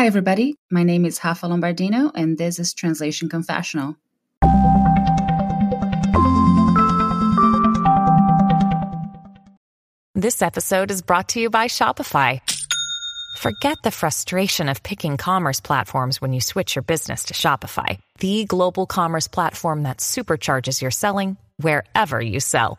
Hi, everybody. My name is Rafa Lombardino, and this is Translation Confessional. This episode is brought to you by Shopify. Forget the frustration of picking commerce platforms when you switch your business to Shopify, the global commerce platform that supercharges your selling wherever you sell.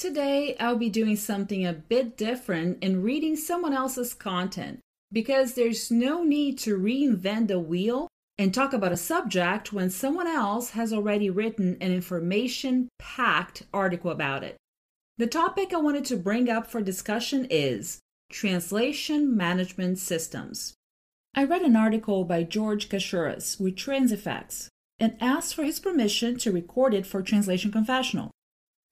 Today, I'll be doing something a bit different and reading someone else's content because there's no need to reinvent the wheel and talk about a subject when someone else has already written an information packed article about it. The topic I wanted to bring up for discussion is translation management systems. I read an article by George Kashuras with Transifex and asked for his permission to record it for Translation Confessional.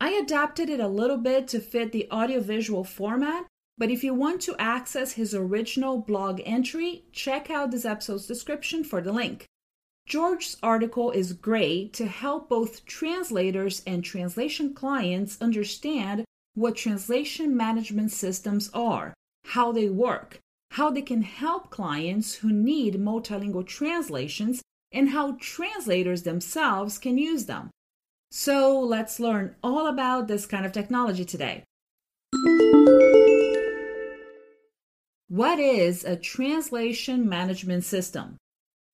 I adapted it a little bit to fit the audiovisual format, but if you want to access his original blog entry, check out this episode's description for the link. George's article is great to help both translators and translation clients understand what translation management systems are, how they work, how they can help clients who need multilingual translations, and how translators themselves can use them. So let's learn all about this kind of technology today. What is a translation management system?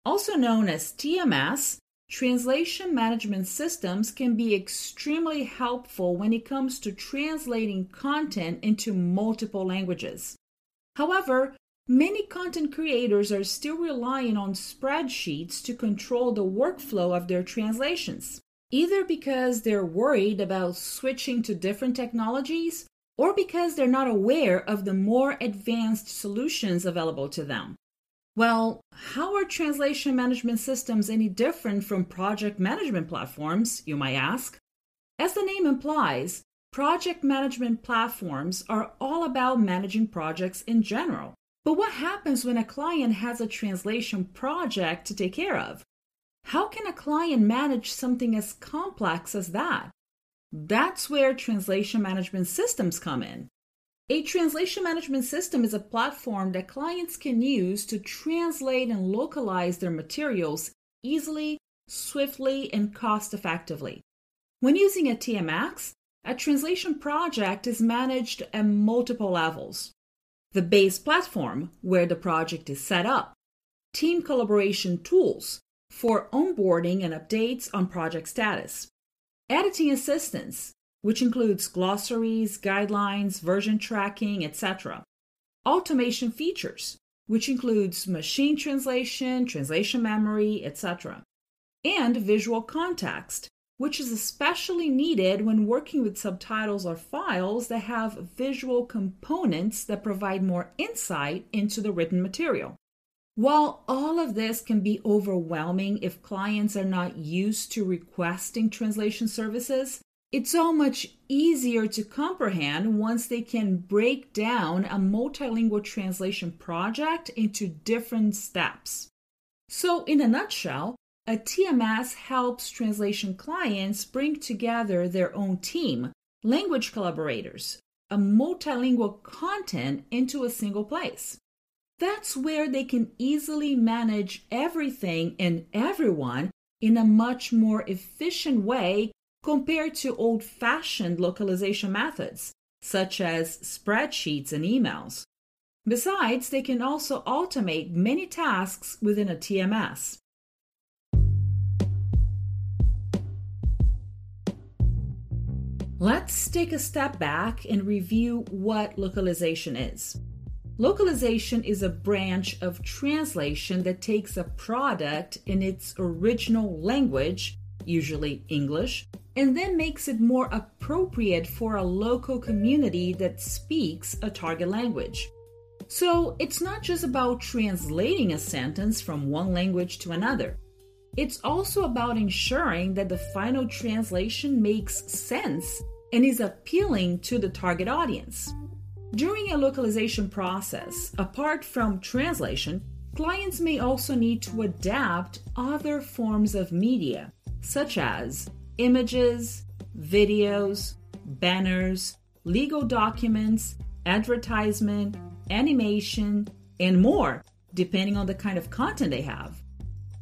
Also known as TMS, translation management systems can be extremely helpful when it comes to translating content into multiple languages. However, many content creators are still relying on spreadsheets to control the workflow of their translations either because they're worried about switching to different technologies or because they're not aware of the more advanced solutions available to them. Well, how are translation management systems any different from project management platforms, you might ask? As the name implies, project management platforms are all about managing projects in general. But what happens when a client has a translation project to take care of? How can a client manage something as complex as that? That's where translation management systems come in. A translation management system is a platform that clients can use to translate and localize their materials easily, swiftly, and cost effectively. When using a TMS, a translation project is managed at multiple levels. The base platform, where the project is set up, team collaboration tools, for onboarding and updates on project status. Editing assistance, which includes glossaries, guidelines, version tracking, etc. Automation features, which includes machine translation, translation memory, etc. And visual context, which is especially needed when working with subtitles or files that have visual components that provide more insight into the written material. While all of this can be overwhelming if clients are not used to requesting translation services, it's so much easier to comprehend once they can break down a multilingual translation project into different steps. So, in a nutshell, a TMS helps translation clients bring together their own team, language collaborators, a multilingual content into a single place. That's where they can easily manage everything and everyone in a much more efficient way compared to old fashioned localization methods, such as spreadsheets and emails. Besides, they can also automate many tasks within a TMS. Let's take a step back and review what localization is. Localization is a branch of translation that takes a product in its original language, usually English, and then makes it more appropriate for a local community that speaks a target language. So it's not just about translating a sentence from one language to another. it's also about ensuring that the final translation makes sense and is appealing to the target audience. During a localization process, apart from translation, clients may also need to adapt other forms of media, such as images, videos, banners, legal documents, advertisement, animation, and more, depending on the kind of content they have.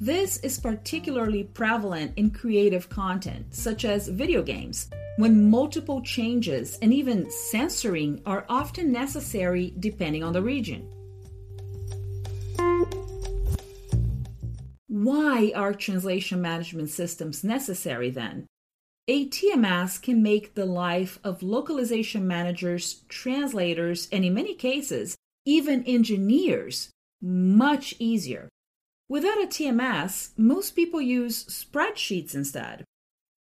This is particularly prevalent in creative content, such as video games, when multiple changes and even censoring are often necessary depending on the region. Why are translation management systems necessary then? A TMS can make the life of localization managers, translators, and in many cases, even engineers much easier. Without a TMS, most people use spreadsheets instead.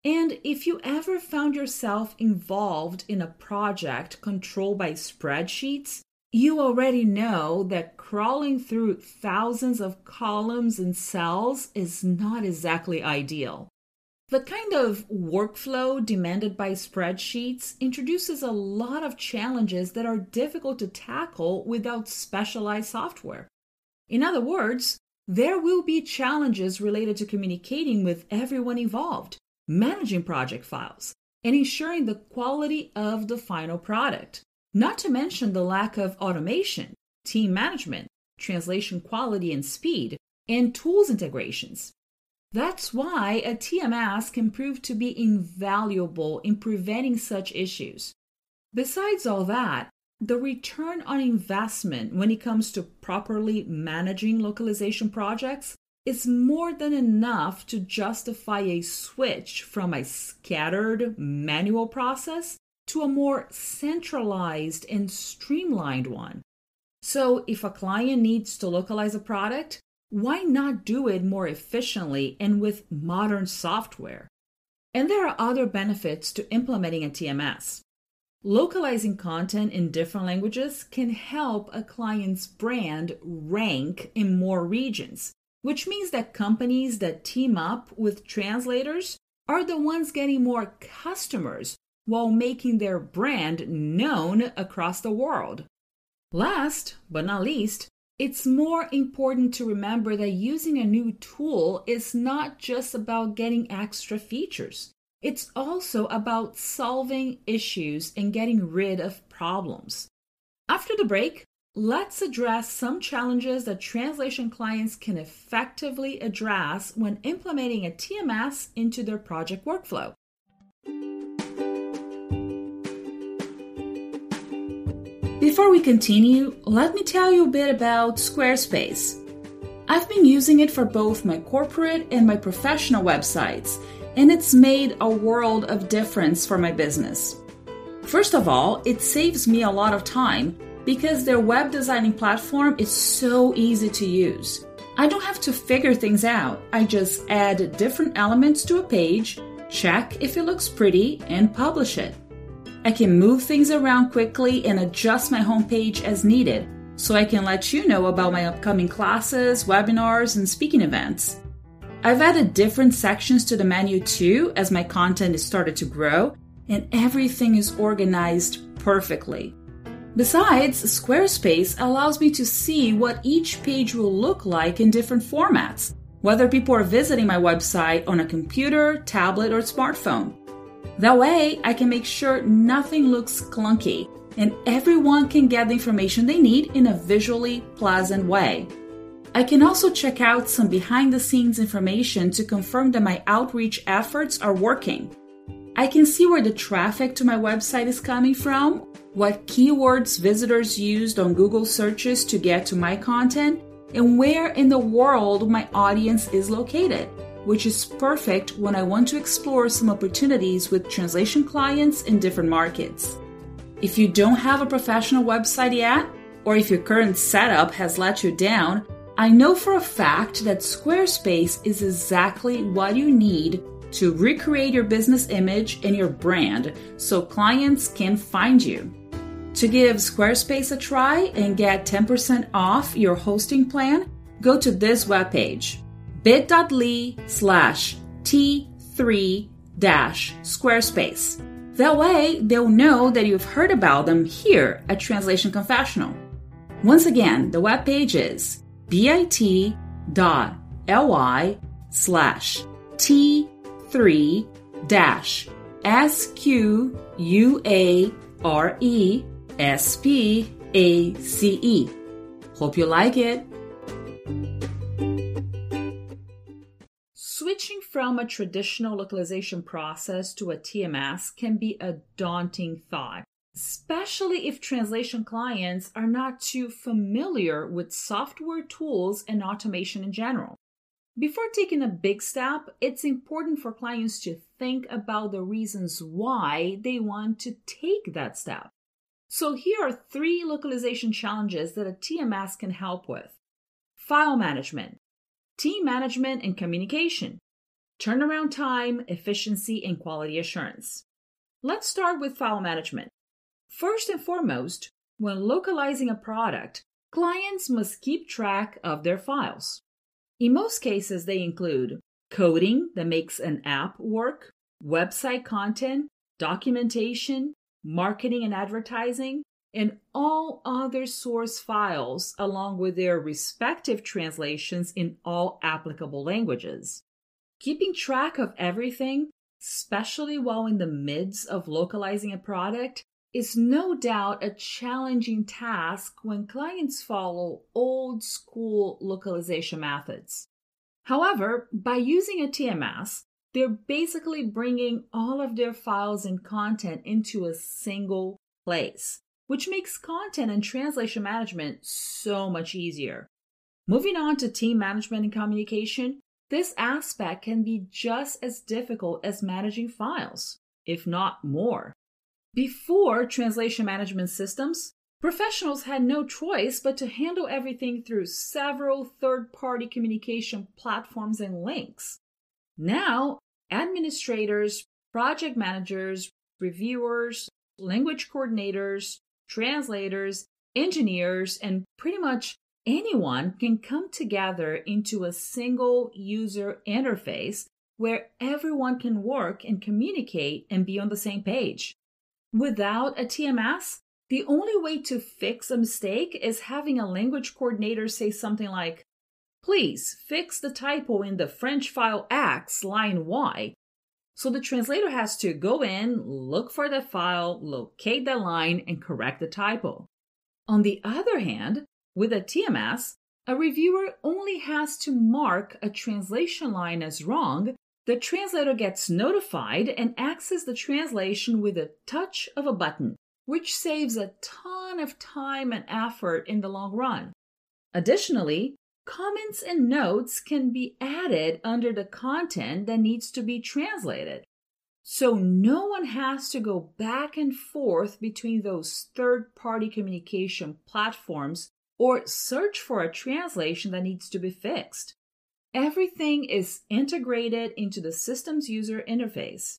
And if you ever found yourself involved in a project controlled by spreadsheets, you already know that crawling through thousands of columns and cells is not exactly ideal. The kind of workflow demanded by spreadsheets introduces a lot of challenges that are difficult to tackle without specialized software. In other words, there will be challenges related to communicating with everyone involved, managing project files, and ensuring the quality of the final product. Not to mention the lack of automation, team management, translation quality and speed, and tools integrations. That's why a TMS can prove to be invaluable in preventing such issues. Besides all that, the return on investment when it comes to properly managing localization projects is more than enough to justify a switch from a scattered manual process to a more centralized and streamlined one. So, if a client needs to localize a product, why not do it more efficiently and with modern software? And there are other benefits to implementing a TMS. Localizing content in different languages can help a client's brand rank in more regions, which means that companies that team up with translators are the ones getting more customers while making their brand known across the world. Last but not least, it's more important to remember that using a new tool is not just about getting extra features. It's also about solving issues and getting rid of problems. After the break, let's address some challenges that translation clients can effectively address when implementing a TMS into their project workflow. Before we continue, let me tell you a bit about Squarespace. I've been using it for both my corporate and my professional websites and it's made a world of difference for my business. First of all, it saves me a lot of time because their web designing platform is so easy to use. I don't have to figure things out. I just add different elements to a page, check if it looks pretty, and publish it. I can move things around quickly and adjust my homepage as needed, so I can let you know about my upcoming classes, webinars, and speaking events. I've added different sections to the menu too as my content has started to grow, and everything is organized perfectly. Besides, Squarespace allows me to see what each page will look like in different formats, whether people are visiting my website on a computer, tablet, or smartphone. That way, I can make sure nothing looks clunky and everyone can get the information they need in a visually pleasant way. I can also check out some behind the scenes information to confirm that my outreach efforts are working. I can see where the traffic to my website is coming from, what keywords visitors used on Google searches to get to my content, and where in the world my audience is located, which is perfect when I want to explore some opportunities with translation clients in different markets. If you don't have a professional website yet, or if your current setup has let you down, I know for a fact that Squarespace is exactly what you need to recreate your business image and your brand so clients can find you. To give Squarespace a try and get 10% off your hosting plan, go to this webpage bit.ly slash T3 dash Squarespace. That way, they'll know that you've heard about them here at Translation Confessional. Once again, the webpage is bit.ly slash T3 dash S Q U A R E S P A C E. Hope you like it. Switching from a traditional localization process to a TMS can be a daunting thought, especially if translation clients are not too familiar with software tools and automation in general. Before taking a big step, it's important for clients to think about the reasons why they want to take that step. So, here are three localization challenges that a TMS can help with file management, team management and communication, turnaround time, efficiency, and quality assurance. Let's start with file management. First and foremost, when localizing a product, clients must keep track of their files. In most cases, they include coding that makes an app work, website content, documentation, marketing and advertising, and all other source files along with their respective translations in all applicable languages. Keeping track of everything, especially while in the midst of localizing a product, is no doubt a challenging task when clients follow old school localization methods. However, by using a TMS, they're basically bringing all of their files and content into a single place, which makes content and translation management so much easier. Moving on to team management and communication, this aspect can be just as difficult as managing files, if not more. Before translation management systems, professionals had no choice but to handle everything through several third party communication platforms and links. Now, administrators, project managers, reviewers, language coordinators, translators, engineers, and pretty much anyone can come together into a single user interface where everyone can work and communicate and be on the same page. Without a TMS, the only way to fix a mistake is having a language coordinator say something like, Please fix the typo in the French file X, line Y. So the translator has to go in, look for the file, locate the line, and correct the typo. On the other hand, with a TMS, a reviewer only has to mark a translation line as wrong the translator gets notified and accesses the translation with a touch of a button, which saves a ton of time and effort in the long run. Additionally, comments and notes can be added under the content that needs to be translated. So no one has to go back and forth between those third party communication platforms or search for a translation that needs to be fixed. Everything is integrated into the system's user interface.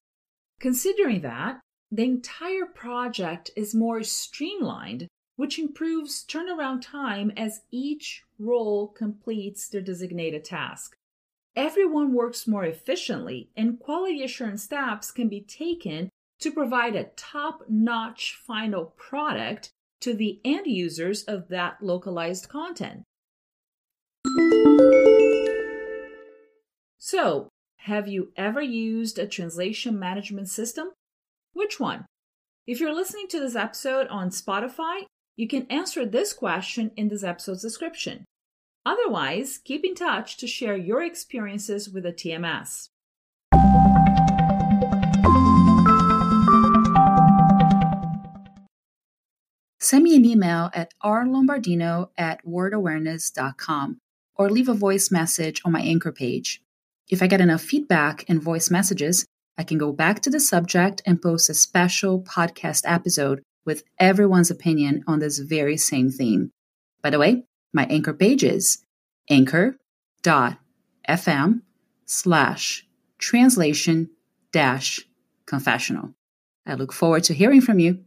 Considering that, the entire project is more streamlined, which improves turnaround time as each role completes their designated task. Everyone works more efficiently, and quality assurance steps can be taken to provide a top notch final product to the end users of that localized content. So, have you ever used a translation management system? Which one? If you're listening to this episode on Spotify, you can answer this question in this episode's description. Otherwise, keep in touch to share your experiences with a TMS. Send me an email at rlombardino at wordawareness.com or leave a voice message on my anchor page. If I get enough feedback and voice messages, I can go back to the subject and post a special podcast episode with everyone's opinion on this very same theme. By the way, my anchor page is anchor.fm slash translation dash confessional. I look forward to hearing from you.